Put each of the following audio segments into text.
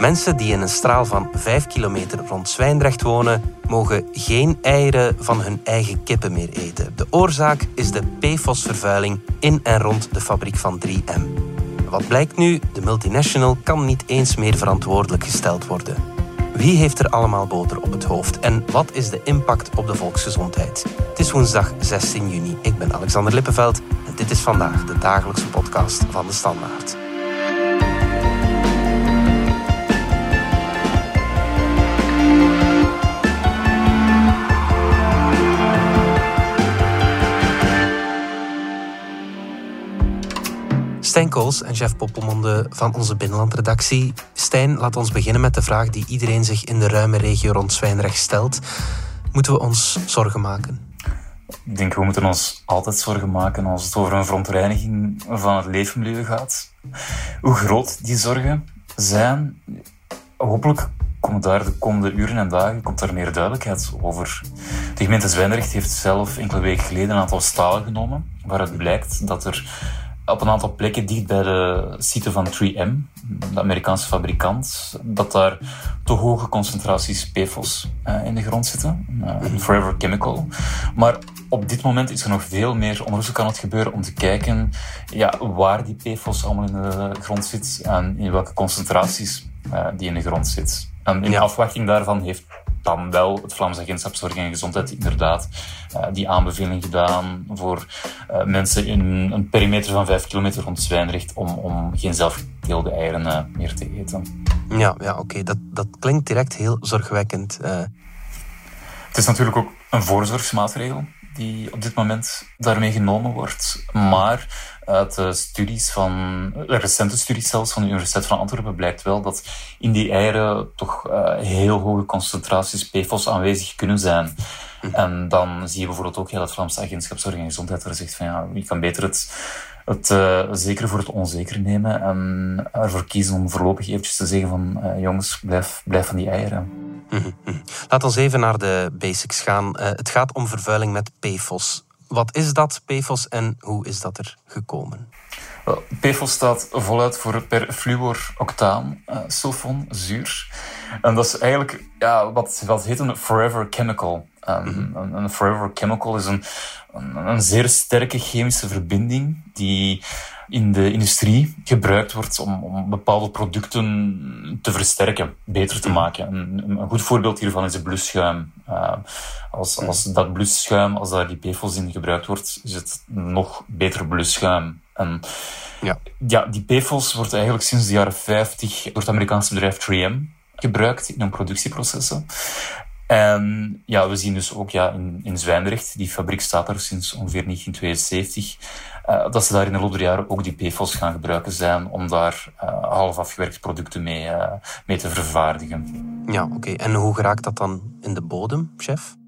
Mensen die in een straal van 5 kilometer rond Zwijndrecht wonen, mogen geen eieren van hun eigen kippen meer eten. De oorzaak is de PFOS-vervuiling in en rond de fabriek van 3M. Wat blijkt nu? De multinational kan niet eens meer verantwoordelijk gesteld worden. Wie heeft er allemaal boter op het hoofd en wat is de impact op de volksgezondheid? Het is woensdag 16 juni. Ik ben Alexander Lippenveld en dit is vandaag de dagelijkse podcast van de Standaard. Stijn Kools en Jeff Poppelmonde van onze binnenlandredactie. Stijn, laat ons beginnen met de vraag die iedereen zich in de ruime regio rond Zwijnrecht stelt. Moeten we ons zorgen maken? Ik denk, we moeten ons altijd zorgen maken als het over een verontreiniging van het leefmilieu gaat. Hoe groot die zorgen zijn, hopelijk komt daar de komende uren en dagen komt daar meer duidelijkheid over. De gemeente Zwijndrecht heeft zelf enkele weken geleden een aantal stalen genomen, waaruit blijkt dat er op een aantal plekken dicht bij de site van 3M, de Amerikaanse fabrikant, dat daar te hoge concentraties PFOS uh, in de grond zitten. Uh, Forever Chemical. Maar op dit moment is er nog veel meer onderzoek aan het gebeuren om te kijken ja, waar die PFOS allemaal in de grond zit en in welke concentraties uh, die in de grond zit. En in afwachting daarvan heeft dan wel het Vlaams Agentschap Zorg en Gezondheid inderdaad uh, die aanbeveling gedaan voor uh, mensen in een perimeter van 5 kilometer rond Zwijnrecht om, om geen zelfgeteelde eieren uh, meer te eten. Ja, ja oké. Dat, dat klinkt direct heel zorgwekkend. Het is natuurlijk ook een voorzorgsmaatregel die op dit moment daarmee genomen wordt. Maar uit de studies van, de recente studies zelfs van de Universiteit van Antwerpen blijkt wel dat in die eieren toch uh, heel hoge concentraties PFOS aanwezig kunnen zijn. En dan zie je bijvoorbeeld ook heel het Vlaamse agentschap Zorg en Gezondheid waar zegt van ja, je kan beter het, het uh, zekere voor het onzeker nemen en ervoor kiezen om voorlopig eventjes te zeggen van uh, jongens, blijf, blijf van die eieren. Laat ons even naar de basics gaan. Uh, het gaat om vervuiling met PFOS. Wat is dat, PFOS, en hoe is dat er gekomen? PFOS staat voluit voor perfluoroctaan, uh, sulfon, zuur. En dat is eigenlijk ja, wat, wat heet een forever chemical. Um, mm -hmm. een, een, forever chemical is een, een, een, zeer sterke chemische verbinding die in de industrie gebruikt wordt om, om bepaalde producten te versterken, beter te maken. Een, een goed voorbeeld hiervan is de blusschuim. Uh, als, als dat blusschuim, als daar die PFOS in gebruikt wordt, is het nog beter blusschuim. En ja. ja, die PFOS wordt eigenlijk sinds de jaren 50 door het Amerikaanse bedrijf 3M gebruikt in hun productieprocessen. En ja, we zien dus ook ja, in, in Zwijndrecht, die fabriek staat er sinds ongeveer 1972, uh, dat ze daar in de loop der jaren ook die PFOS gaan gebruiken zijn om daar uh, half afgewerkte producten mee, uh, mee te vervaardigen. Ja, oké. Okay. En hoe geraakt dat dan in de bodem, chef?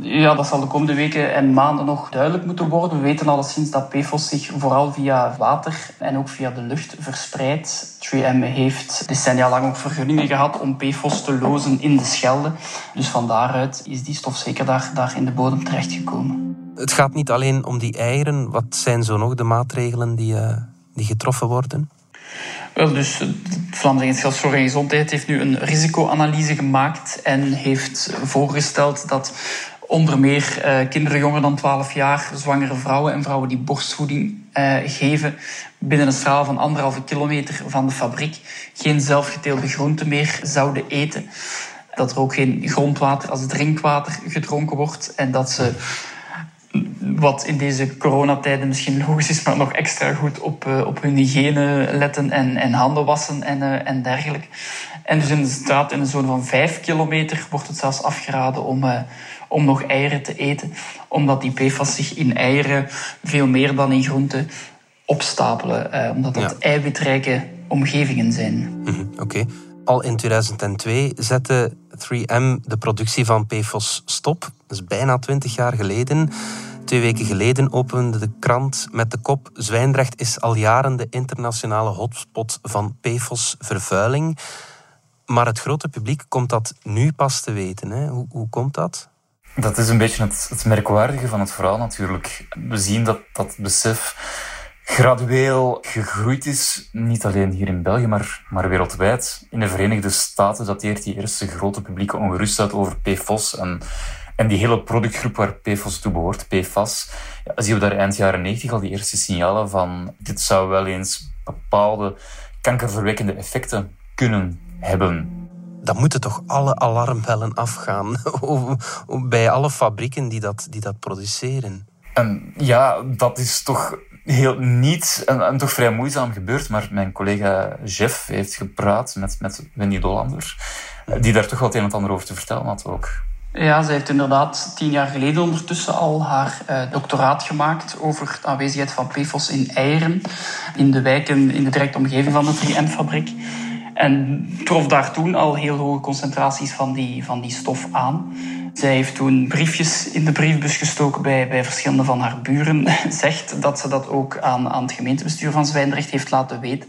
Ja, dat zal de komende weken en maanden nog duidelijk moeten worden. We weten alleszins dat PFOS zich vooral via water en ook via de lucht verspreidt. 3M heeft decennia lang ook vergunningen gehad om PFOS te lozen in de Schelde. Dus van daaruit is die stof zeker daar, daar in de bodem terechtgekomen. Het gaat niet alleen om die eieren. Wat zijn zo nog de maatregelen die, uh, die getroffen worden? Wel, dus het Vlaams Agentschap Zorg en Gezondheid heeft nu een risicoanalyse gemaakt en heeft voorgesteld dat onder meer uh, kinderen jonger dan 12 jaar, zwangere vrouwen en vrouwen die borstvoeding geven binnen een straal van anderhalve kilometer van de fabriek geen zelfgeteelde groenten meer zouden eten. Dat er ook geen grondwater als drinkwater gedronken wordt en dat ze wat in deze coronatijden misschien logisch is, maar nog extra goed op, uh, op hun hygiëne letten en, en handen wassen en, uh, en dergelijke. En dus in de straat, in een zone van vijf kilometer, wordt het zelfs afgeraden om, uh, om nog eieren te eten. Omdat die PFAS zich in eieren veel meer dan in groenten opstapelen. omdat dat ja. eiwitrijke omgevingen zijn. Mm -hmm, Oké. Okay. Al in 2002 zette 3M de productie van PFOS stop. Dat is bijna 20 jaar geleden. Twee weken geleden opende de krant met de kop Zwijndrecht is al jaren de internationale hotspot van PFOS-vervuiling. Maar het grote publiek komt dat nu pas te weten. Hè? Hoe, hoe komt dat? Dat is een beetje het, het, merkwaardige van het verhaal natuurlijk. We zien dat dat besef gradueel gegroeid is. Niet alleen hier in België, maar, maar wereldwijd. In de Verenigde Staten dateert die eerste grote publieke ongerustheid over PFOS en, en die hele productgroep waar PFOS toe behoort, PFAS. Ja, zien we daar eind jaren 90 al die eerste signalen van dit zou wel eens bepaalde kankerverwekkende effecten kunnen hebben dan moeten toch alle alarmbellen afgaan bij alle fabrieken die dat, die dat produceren. En ja, dat is toch heel niet en, en, toch vrij moeizaam gebeurd. Maar mijn collega Jeff heeft gepraat met, met Wendy Dolander, die daar toch wel het een en ander over te vertellen had ook. Ja, ze heeft inderdaad tien jaar geleden ondertussen al haar uh, doctoraat gemaakt over de aanwezigheid van PFOS in eieren in de wijken in de directe omgeving van de 3M-fabriek. En trof daar toen al heel hoge concentraties van die, van die stof aan. Zij heeft toen briefjes in de briefbus gestoken bij, bij verschillende van haar buren. Zegt dat ze dat ook aan, aan het gemeentebestuur van Zwijndrecht heeft laten weten.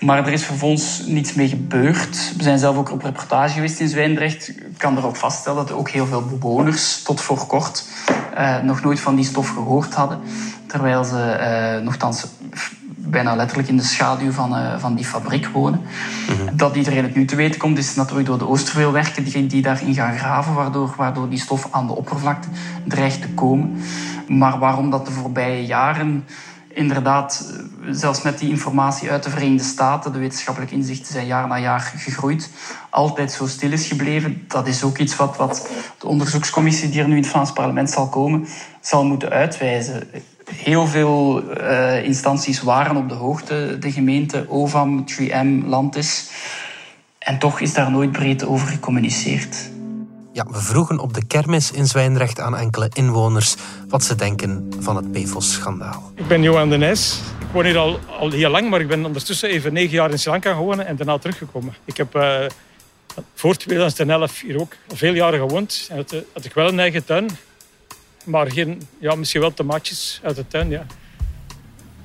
Maar er is vervolgens niets mee gebeurd. We zijn zelf ook op reportage geweest in Zwijndrecht. Ik kan er ook vaststellen dat ook heel veel bewoners tot voor kort uh, nog nooit van die stof gehoord hadden. Terwijl ze uh, nogthans bijna letterlijk in de schaduw van, uh, van die fabriek wonen. Mhm. Dat iedereen het nu te weten komt, is natuurlijk door de Oosterveelwerken die, die daarin gaan graven, waardoor, waardoor die stof aan de oppervlakte dreigt te komen. Maar waarom dat de voorbije jaren inderdaad, eh, zelfs met die informatie uit de Verenigde Staten, de wetenschappelijke inzichten zijn jaar na jaar gegroeid, altijd zo stil is gebleven. Dat is ook iets wat, wat de onderzoekscommissie die er nu in het Vlaams parlement zal komen, zal moeten uitwijzen. Heel veel uh, instanties waren op de hoogte, de gemeente, OVAM, 3M, Landis. En toch is daar nooit breed over gecommuniceerd. Ja, we vroegen op de kermis in Zwijndrecht aan enkele inwoners wat ze denken van het PFOS-schandaal. Ik ben Johan de Nijs. Ik woon hier al, heel lang, maar ik ben ondertussen even negen jaar in Sri Lanka gewoond en daarna teruggekomen. Ik heb uh, voor 2011 hier ook veel jaren gewoond. En had, had ik wel een eigen tuin. Maar geen, ja, misschien wel tomaatjes uit de tuin, ja.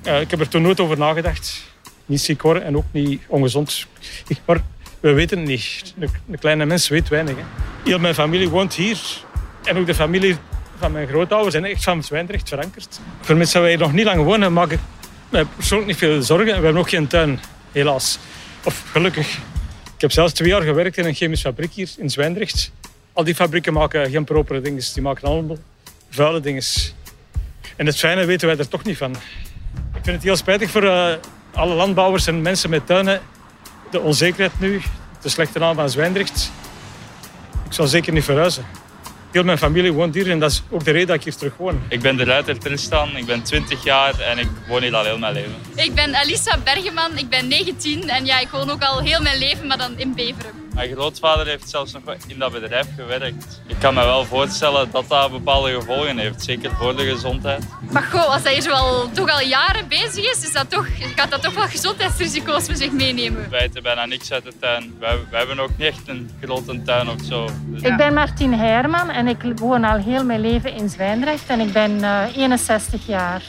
Uh, ik heb er toen nooit over nagedacht. Niet ziek worden en ook niet ongezond. Maar we weten het niet. Een, kleine mens weet weinig. Hè. Heel mijn familie woont hier. En ook de familie van mijn grootouders zijn echt van Zwijndrecht verankerd. Voor mensen wij hier nog niet lang wonen, maak ik mij persoonlijk niet veel zorgen. En we hebben ook geen tuin, helaas. Of gelukkig. Ik heb zelfs twee jaar gewerkt in een chemische fabriek hier in Zwijndrecht. Al die fabrieken maken geen propere dingen. Die maken allemaal vuile dingen. En het fijne weten wij er toch niet van. Ik vind het heel spijtig voor uh, alle landbouwers en mensen met tuinen. De onzekerheid nu, de slechte naam van Zwijndrecht. Ik zal zeker niet verhuizen. Heel mijn familie woont hier en dat is ook de reden dat ik hier terug woon. Ik ben de Ruiter Tristan, ik ben 20 jaar en ik woon hier al heel mijn leven. Ik ben Alissa Bergeman, ik ben 19 en ja, ik woon ook al heel mijn leven, maar dan in Beveren. Mijn grootvader heeft zelfs nog in dat bedrijf gewerkt. Ik kan me wel voorstellen dat dat bepaalde gevolgen heeft, zeker voor de gezondheid. Maar goh, als hij hier al, toch al jaren bezig is, is dat toch, gaat dat toch wel gezondheidsrisico's met zich meenemen. Wij eten bijna niks uit de tuin. Wij, wij hebben ook niet echt een grote tuin of zo. Dus... Ik ben Martien Herman en ik woon al heel mijn leven in Zwijndrecht en ik ben uh, eh, 61 jaar.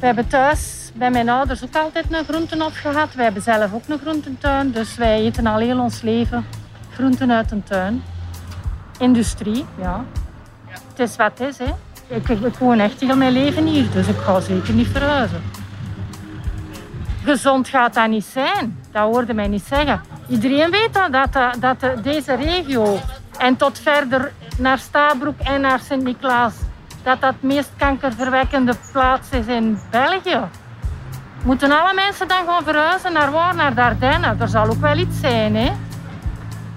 We hebben thuis bij mijn ouders ook altijd een groentenhof gehad. Wij hebben zelf ook een groententuin. Dus wij eten al heel ons leven groenten uit een tuin. Industrie, ja. Het is wat het is, hè. Ik, woon echt heel mijn leven hier, dus ik ga zeker niet verhuizen. Gezond gaat dat niet zijn. Dat hoorde mij niet zeggen. Iedereen weet dat, dat, dat deze regio en tot verder naar Stabroek en naar Sint-Niklaas, dat dat meest kankerverwekkende plaats is in België. Moeten alle mensen dan gewoon verhuizen naar waar? Naar Dardenne? Er zal ook wel iets zijn, hè?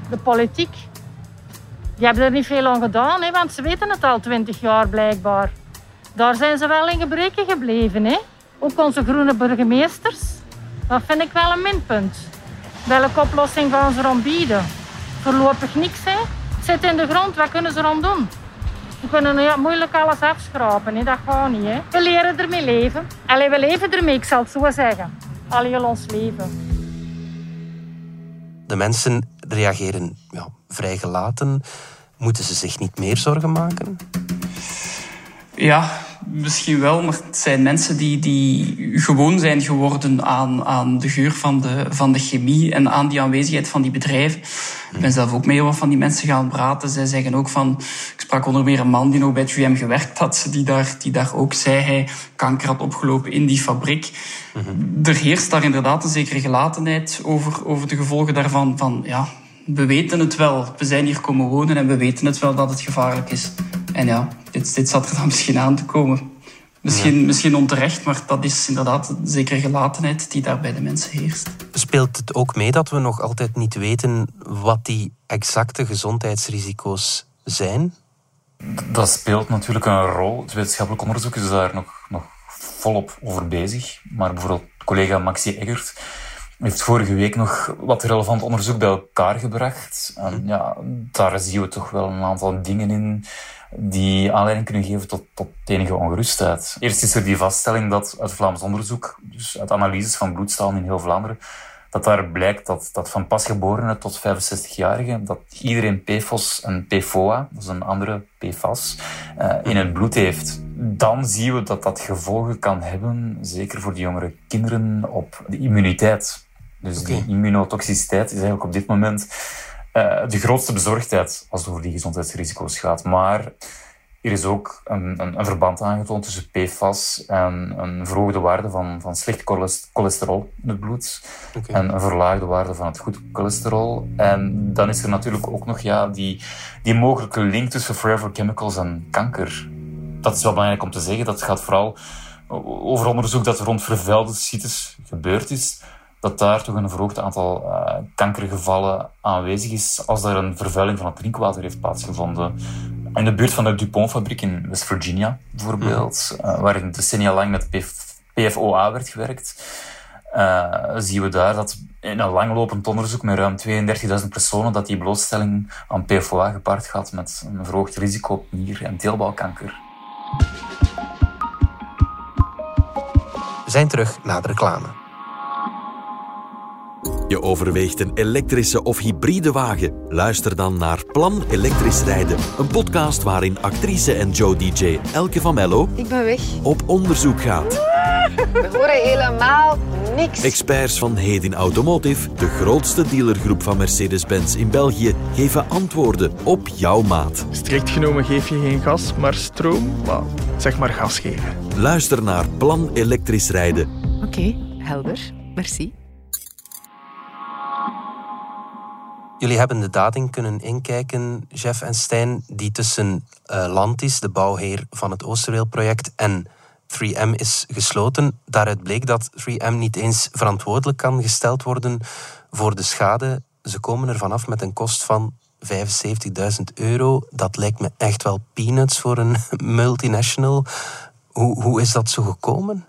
De politiek. Die hebben er niet veel aan gedaan, hè? want ze weten het al twintig jaar blijkbaar. Daar zijn ze wel in gebreken gebleven. Hè? Ook onze groene burgemeesters. Dat vind ik wel een minpunt. Welke oplossing gaan ze erom bieden? Voorlopig niks, hè? Het zit in de grond, wat kunnen ze erom doen? We kunnen ja, moeilijk alles afschrapen, hè. dat gaat niet. Hè. We leren ermee leven. Allee, we leven ermee, ik zal het zo zeggen. Al heel ons leven. De mensen reageren ja, vrij gelaten. Moeten ze zich niet meer zorgen maken? Ja, misschien wel, maar het zijn mensen die, die gewoon zijn geworden aan, aan de geur van de, van de chemie en aan die aanwezigheid van die bedrijven. Ik ben zelf ook mee wat van die mensen gaan praten. Zij zeggen ook van, ik sprak onder meer een man die nog bij 3M gewerkt had, die daar, die daar ook zei hij kanker had opgelopen in die fabriek. Er heerst daar inderdaad een zekere gelatenheid over, over de gevolgen daarvan. Van, ja, we weten het wel. We zijn hier komen wonen en we weten het wel dat het gevaarlijk is. En ja, dit, dit zat er dan misschien aan te komen. Misschien, misschien onterecht, maar dat is inderdaad een zekere gelatenheid die daar bij de mensen heerst. Speelt het ook mee dat we nog altijd niet weten wat die exacte gezondheidsrisico's zijn? Dat speelt natuurlijk een rol. Het wetenschappelijk onderzoek is daar nog, nog volop over bezig. Maar bijvoorbeeld collega Maxi Eggert heeft vorige week nog wat relevant onderzoek bij elkaar gebracht. En ja, daar zien we toch wel een aantal dingen in die aanleiding kunnen geven tot, tot enige ongerustheid. Eerst is er die vaststelling dat uit Vlaams onderzoek, dus uit analyses van bloedstalen in heel Vlaanderen, dat daar blijkt dat, dat van pasgeborenen tot 65-jarigen, dat iedereen PFOS en PFOA, dat is een andere PFAS, uh, in het bloed heeft. Dan zien we dat dat gevolgen kan hebben, zeker voor de jongere kinderen, op de immuniteit. Dus okay. die immunotoxiciteit is eigenlijk op dit moment uh, de grootste bezorgdheid als het over die gezondheidsrisico's gaat. Maar er is ook een, een, een, verband aangetoond tussen PFAS en een verhoogde waarde van, van slecht cholesterol in het bloed. Okay. En een verlaagde waarde van het goed cholesterol. En dan is er natuurlijk ook nog ja, die, die mogelijke link tussen forever chemicals en kanker. Dat is wel belangrijk om te zeggen. Dat gaat vooral over onderzoek dat rond vervuilde sites gebeurd is dat daar toch een verhoogd aantal uh, kankergevallen aanwezig is als er een vervuiling van het drinkwater heeft plaatsgevonden. In de buurt van de DuPont-fabriek in West Virginia, bijvoorbeeld, uh, waar decennia lang met PF PFOA werd gewerkt, uh, zien we daar dat in een langlopend onderzoek met ruim 32.000 personen dat die blootstelling aan PFOA gepaard gaat met een verhoogd risico op nier- en teelbalkanker. We zijn terug na de reclame. Je overweegt een elektrische of hybride wagen? Luister dan naar Plan Elektrisch Rijden. Een podcast waarin actrice en Joe DJ Elke van Mello... Ik ben weg. ...op onderzoek gaat. We horen helemaal niks. Experts van Hedin Automotive, de grootste dealergroep van Mercedes-Benz in België, geven antwoorden op jouw maat. Strikt genomen geef je geen gas, maar stroom? Well, zeg maar gas geven. Luister naar Plan Elektrisch Rijden. Oké, okay, helder. Merci. Jullie hebben de dating kunnen inkijken, Jeff en Stijn, die tussen uh, Lantis, de bouwheer van het Oosterweelproject, en 3M is gesloten. Daaruit bleek dat 3M niet eens verantwoordelijk kan gesteld worden voor de schade. Ze komen er vanaf met een kost van 75.000 euro. Dat lijkt me echt wel peanuts voor een multinational. Hoe, hoe is dat zo gekomen?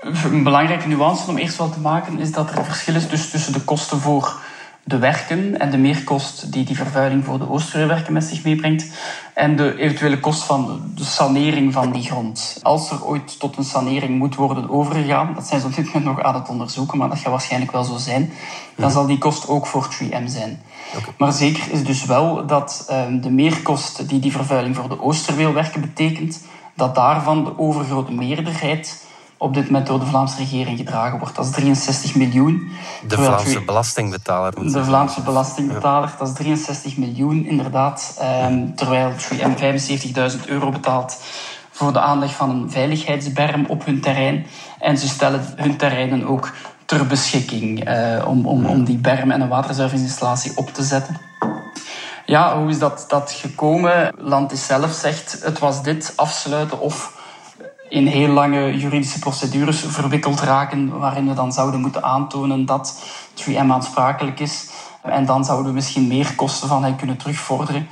Een belangrijke nuance om eerst wel te maken is dat er verschil is dus tussen de kosten voor de werken en de meerkost die die vervuiling voor de Oosterweerwerken met zich meebrengt en de eventuele kost van de sanering van die grond. Als er ooit tot een sanering moet worden overgegaan, dat zijn ze op dit moment nog aan het onderzoeken, maar dat gaat waarschijnlijk wel zo zijn, dan zal die kost ook voor 3M zijn. Okay. Maar zeker is dus wel dat um, de meerkost die die vervuiling voor de Oosterweelwerken betekent, dat daarvan de overgrote meerderheid op dit moment door de Vlaamse regering gedragen wordt. Dat is 63 miljoen. De Vlaamse belastingbetaler. De Vlaamse belastingbetaler, dat is 63 miljoen inderdaad. Um, terwijl 3M 75.000 euro betaalt voor de aanleg van een veiligheidsberm op hun terrein. En ze stellen hun terreinen ook ter beschikking uh, om, om, om die berm en een waterzuiveringsinstallatie op te zetten. Ja, hoe is dat, dat gekomen? Landis zelf zegt, het was dit, afsluiten of in heel lange juridische procedures verwikkeld raken, waarin we dan zouden moeten aantonen dat 3M aansprakelijk is. En dan zouden we misschien meer kosten van hen kunnen terugvorderen.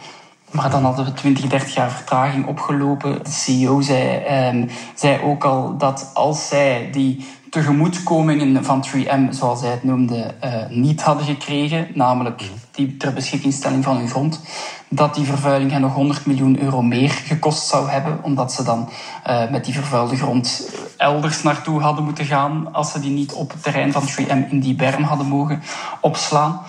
Maar dan hadden we 20, 30 jaar vertraging opgelopen. De CEO zei, eh, zei ook al dat als zij die tegemoetkomingen van 3M, zoals hij het noemde, uh, niet hadden gekregen, namelijk die ter beschikkingstelling van hun grond, dat die vervuiling hen nog 100 miljoen euro meer gekost zou hebben, omdat ze dan uh, met die vervuilde grond elders naartoe hadden moeten gaan, als ze die niet op het terrein van 3M in die berm hadden mogen opslaan.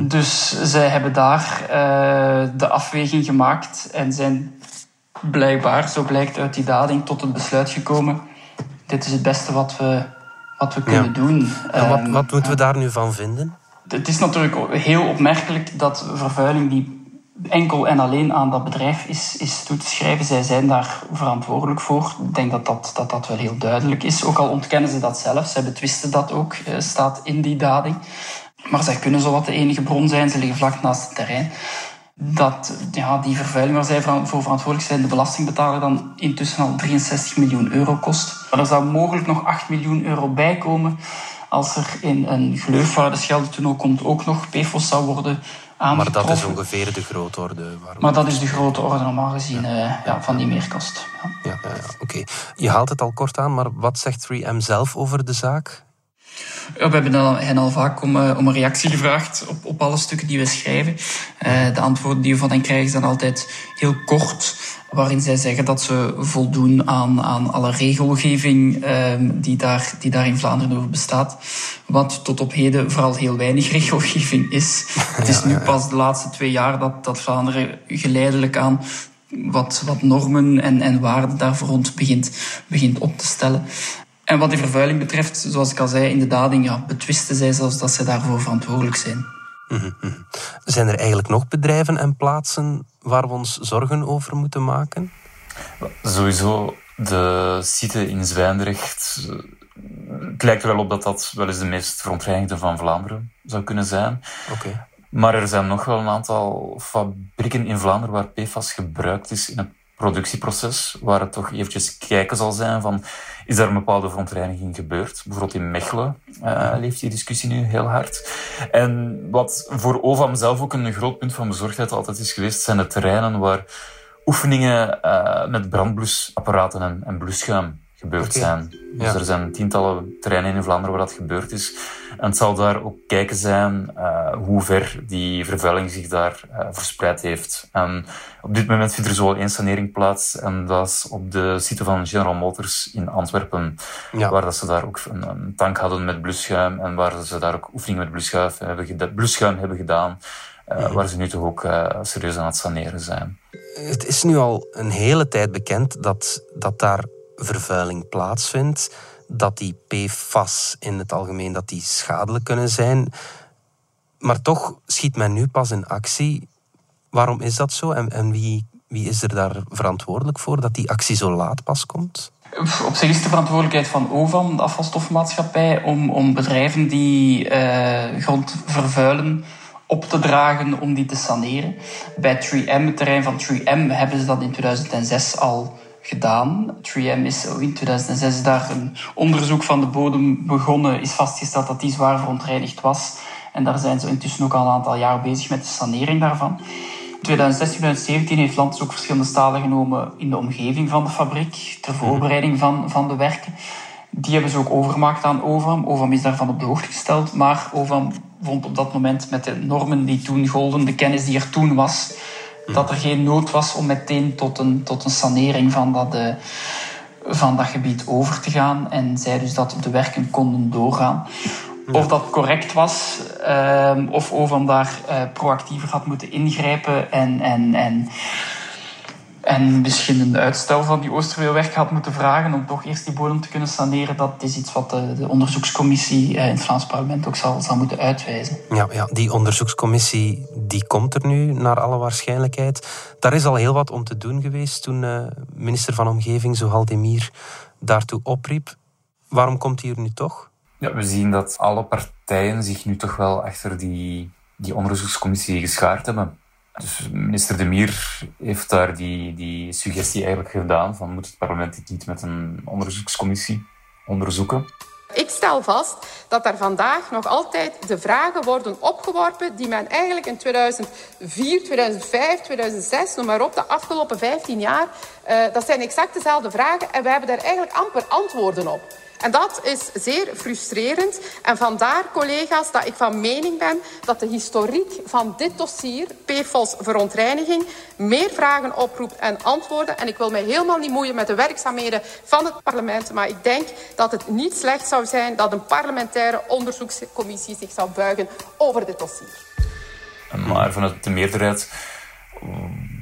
Dus zij hebben daar uh, de afweging gemaakt en zijn blijkbaar, zo blijkt uit die dading, tot het besluit gekomen. Dit is het beste wat we, wat we kunnen doen. En wat, Ehm, wat moeten we daar nu van vinden? het is natuurlijk heel opmerkelijk dat vervuiling die enkel en alleen aan dat bedrijf is, is toe te schrijven. Zij zijn daar verantwoordelijk voor. Ik denk dat dat, dat dat wel heel duidelijk is. Ook al ontkennen ze dat zelf. Zij betwisten dat ook, eh, staat in die dading. Maar zij kunnen zowat de enige bron zijn. Ze liggen vlak naast het terrein. Dat ja, die vervuiling waar zij voor verantwoordelijk zijn, de belastingbetaler, dan intussen al 63 miljoen euro kost. Maar er zou mogelijk nog 8 miljoen euro bij komen als er in een gleuf waar de Scheldetunnel komt ook nog PFOS zou worden Maar aangetroffen. dat is ongeveer de grootorde. Waarom... Maar dat is de grote orde normaal gezien eh, ja, van die meerkost. Ja. Ja, ja, ja, oké. Je haalt het al kort aan, maar wat zegt 3M zelf over de zaak? Ja, we hebben hen al vaak om, eh, om een reactie gevraagd op, op alle stukken die we schrijven. Eh, de antwoorden die we van hen krijgen zijn altijd heel kort, waarin zij zeggen dat ze voldoen aan, aan alle regelgeving ehm, die, daar, die daar in Vlaanderen over bestaat. Wat tot op heden vooral heel weinig regelgeving is. Het is nu pas de laatste twee jaar dat, dat Vlaanderen geleidelijk aan wat, wat normen en, en waarden daarvoor rond begint, begint op te stellen. En wat die vervuiling betreft, zoals ik al zei in de dading, ja, betwisten zij zelfs dat zij daarvoor verantwoordelijk zijn. Mhm, mhm. Zijn er eigenlijk nog bedrijven en plaatsen waar we ons zorgen over moeten maken? Sowieso, de site in Zwijndrecht. Het lijkt er wel op dat dat wel eens de meest verontreinigde van Vlaanderen zou kunnen zijn. Oké. Maar er zijn nog wel een aantal fabrieken in Vlaanderen waar PFAS gebruikt is in het productieproces, waar het toch eventjes kijken zal zijn van, is daar een bepaalde verontreiniging gebeurd? Bijvoorbeeld in Mechelen uh, leeft die discussie nu heel hard. En wat voor OVAM zelf ook een groot punt van bezorgdheid altijd is geweest, zijn de terreinen waar oefeningen uh, met brandblusapparaten en, en blusschuim gebeurd zijn. Dus Ja. er zijn tientallen terreinen in Vlaanderen waar dat gebeurd is. En het zal daar ook kijken zijn uh, hoe ver die vervuiling zich daar uh, verspreid heeft. En op dit moment vindt er zo één sanering plaats. En dat is op de site van General Motors in Antwerpen. Ja. Waar dat ze daar ook een, een tank hadden met blusschuim. En waar ze daar ook oefeningen met blusschuim hebben, blusschuim hebben gedaan. Uh, Waar ze nu toch ook serieus aan het saneren zijn. Het is nu al een hele tijd bekend dat, dat daar vervuiling plaatsvindt. Dat die PFAS in het algemeen dat die schadelijk kunnen zijn. Maar toch schiet men nu pas in actie. Waarom is dat zo? En, en wie, wie is er daar verantwoordelijk voor dat die actie zo laat pas komt? Op zich is de verantwoordelijkheid van OVAM, de afvalstoffenmaatschappij, om, om bedrijven die uh, grond vervuilen op te dragen om die te saneren. Bij 3M, het terrein van 3M, hebben ze dat in 2006 al gedaan. 3M is in 2006 daar een onderzoek van de bodem begonnen, is vastgesteld dat die zwaar verontreinigd was. En daar zijn ze intussen ook al een aantal jaar bezig met de sanering daarvan. In 2016, 2017 heeft Landis ook verschillende stalen genomen in de omgeving van de fabriek, ter voorbereiding van, van de werken. Die hebben ze ook overgemaakt aan OVAM. OVAM is daarvan op de hoogte gesteld, maar OVAM vond op dat moment met de normen die toen golden, de kennis die er toen was, dat er geen nood was om meteen tot een, tot een sanering van dat, uh, van dat gebied over te gaan. En zij dus dat de werken konden doorgaan. Of dat correct was, uh, of OVAM daar uh, proactiever had moeten ingrijpen en, en, en, en misschien een uitstel van die Oosterweelwerken had moeten vragen om toch eerst die bodem te kunnen saneren, dat is iets wat de, de onderzoekscommissie uh, in het Vlaams parlement ook zal, zal moeten uitwijzen. Ja, ja, die onderzoekscommissie die komt er nu naar alle waarschijnlijkheid. Daar is al heel wat om te doen geweest toen uh, minister van Omgeving Zohal Demir daartoe opriep. Waarom komt hij er nu toch? Ja, we zien dat alle partijen zich nu toch wel achter die, die onderzoekscommissie geschaard hebben. Dus minister De Mier heeft daar die, die suggestie eigenlijk gedaan van moet het parlement dit niet met een onderzoekscommissie onderzoeken. Ik stel vast dat er vandaag nog altijd de vragen worden opgeworpen die men eigenlijk in 2004, 2005, 2006, noem maar op, de afgelopen 15 jaar, uh, dat zijn exact dezelfde vragen en we hebben daar eigenlijk amper antwoorden op. En dat is zeer frustrerend. En vandaar, collega's, dat ik van mening ben dat de historiek van dit dossier, PFOS-verontreiniging, meer vragen oproept en antwoorden. En ik wil mij helemaal niet moeien met de werkzaamheden van het parlement, maar ik denk dat het niet slecht zou zijn dat een parlementaire onderzoekscommissie zich zou buigen over dit dossier. Maar vanuit de meerderheid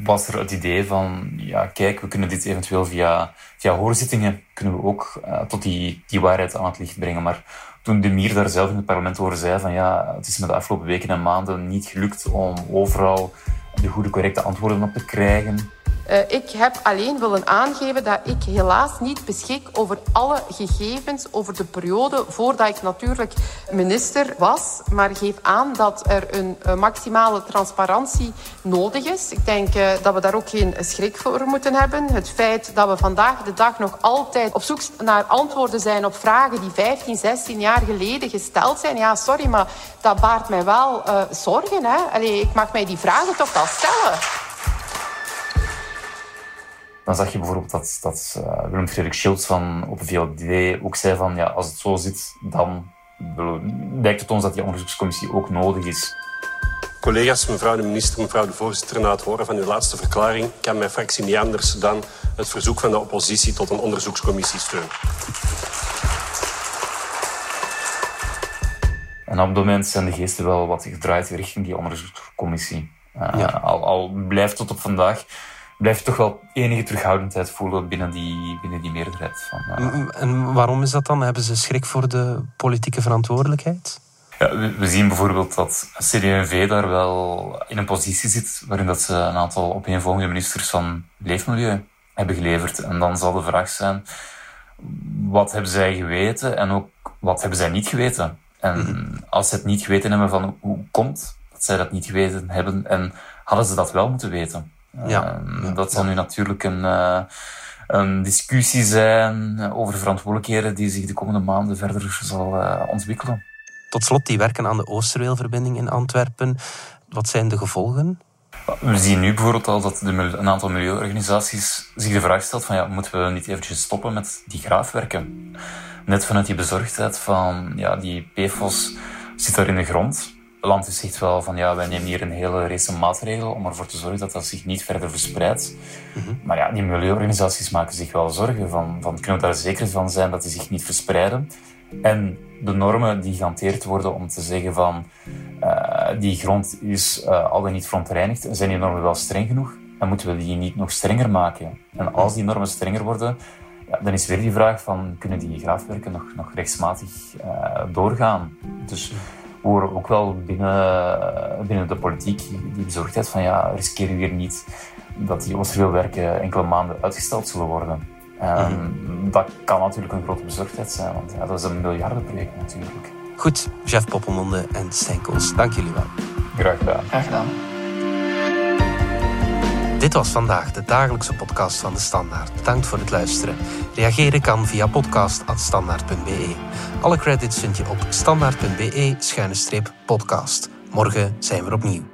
was er het idee van, ja, kijk, we kunnen dit eventueel via, via hoorzittingen, kunnen we ook uh, tot die, die waarheid aan het licht brengen. Maar toen de Mier daar zelf in het parlement over zei van, ja, het is me de afgelopen weken en maanden niet gelukt om overal de goede, correcte antwoorden op te krijgen. Uh, ik heb alleen willen aangeven dat ik helaas niet beschik over alle gegevens over de periode voordat ik natuurlijk minister was. Maar geef aan dat er een, een maximale transparantie nodig is. Ik denk uh, dat we daar ook geen schrik voor moeten hebben. Het feit dat we vandaag de dag nog altijd op zoek naar antwoorden zijn op vragen die 15, 16 jaar geleden gesteld zijn. Ja, sorry, maar dat baart mij wel zorgen. Hè? Allee, ik mag mij die vragen toch wel stellen dan zag je bijvoorbeeld dat, dat uh, Willem Frederik Schultz van Open VLD ook zei van ja, als het zo zit, dan lijkt het ons dat die onderzoekscommissie ook nodig is. Collega's, mevrouw de minister, mevrouw de voorzitter, na het horen van uw laatste verklaring kan mijn fractie niet anders dan het verzoek van de oppositie tot een onderzoekscommissie steunen. En op het moment zijn de geesten wel wat gedraaid richting die onderzoekscommissie. Uh, ja. al, al blijft tot op vandaag blijf je toch wel enige terughoudendheid voelen binnen die, binnen die meerderheid. Van, uh... En waarom is dat dan? Hebben ze schrik voor de politieke verantwoordelijkheid? Ja, we, we, zien bijvoorbeeld dat CD&V daar wel in een positie zit waarin dat ze een aantal opeenvolgende ministers van Leefmilieu hebben geleverd. En dan zal de vraag zijn, wat hebben zij geweten en ook wat hebben zij niet geweten? En mm-hmm. als ze het niet geweten hebben van hoe komt dat zij dat niet geweten hebben en hadden ze dat wel moeten weten? Ja. Dat zal nu natuurlijk een, uh, een discussie zijn over verantwoordelijkheden die zich de komende maanden verder zal uh, ontwikkelen. Tot slot, die werken aan de Oosterweelverbinding in Antwerpen. Wat zijn de gevolgen? We zien nu bijvoorbeeld al dat de, een aantal milieuorganisaties zich de vraag stelt van ja, moeten we niet eventjes stoppen met die graafwerken? Net vanuit die bezorgdheid van ja, die PFOS zit daar in de grond land is zegt wel van ja, wij nemen hier een hele race maatregelen om ervoor te zorgen dat dat zich niet verder verspreidt. Mm Maar ja, die milieuorganisaties maken zich wel zorgen van, van kunnen we daar zeker van zijn dat die zich niet verspreiden. En de normen die gehanteerd worden om te zeggen van uh, die grond is uh, al dan niet verontreinigd, zijn die normen wel streng genoeg? Dan moeten we die niet nog strenger maken. En als die normen strenger worden, ja, dan is weer die vraag van kunnen die graafwerken nog, nog rechtsmatig uh, doorgaan? Dus horen ook wel binnen, binnen de politiek die bezorgdheid van ja, riskeren we hier niet dat die Oosterweelwerken enkele maanden uitgesteld zullen worden. Um, Dat kan natuurlijk een grote bezorgdheid zijn, want ja, dat is een miljardenproject natuurlijk. Goed, Jeff Poppemonde en Stijn dank jullie wel. Graag gedaan. Graag gedaan. Dit was vandaag de dagelijkse podcast van de Standaard. Bedankt voor het luisteren. Reageren kan via podcast.standaard.be. Alle credits vind je op standaard.be-podcast. Morgen zijn we opnieuw.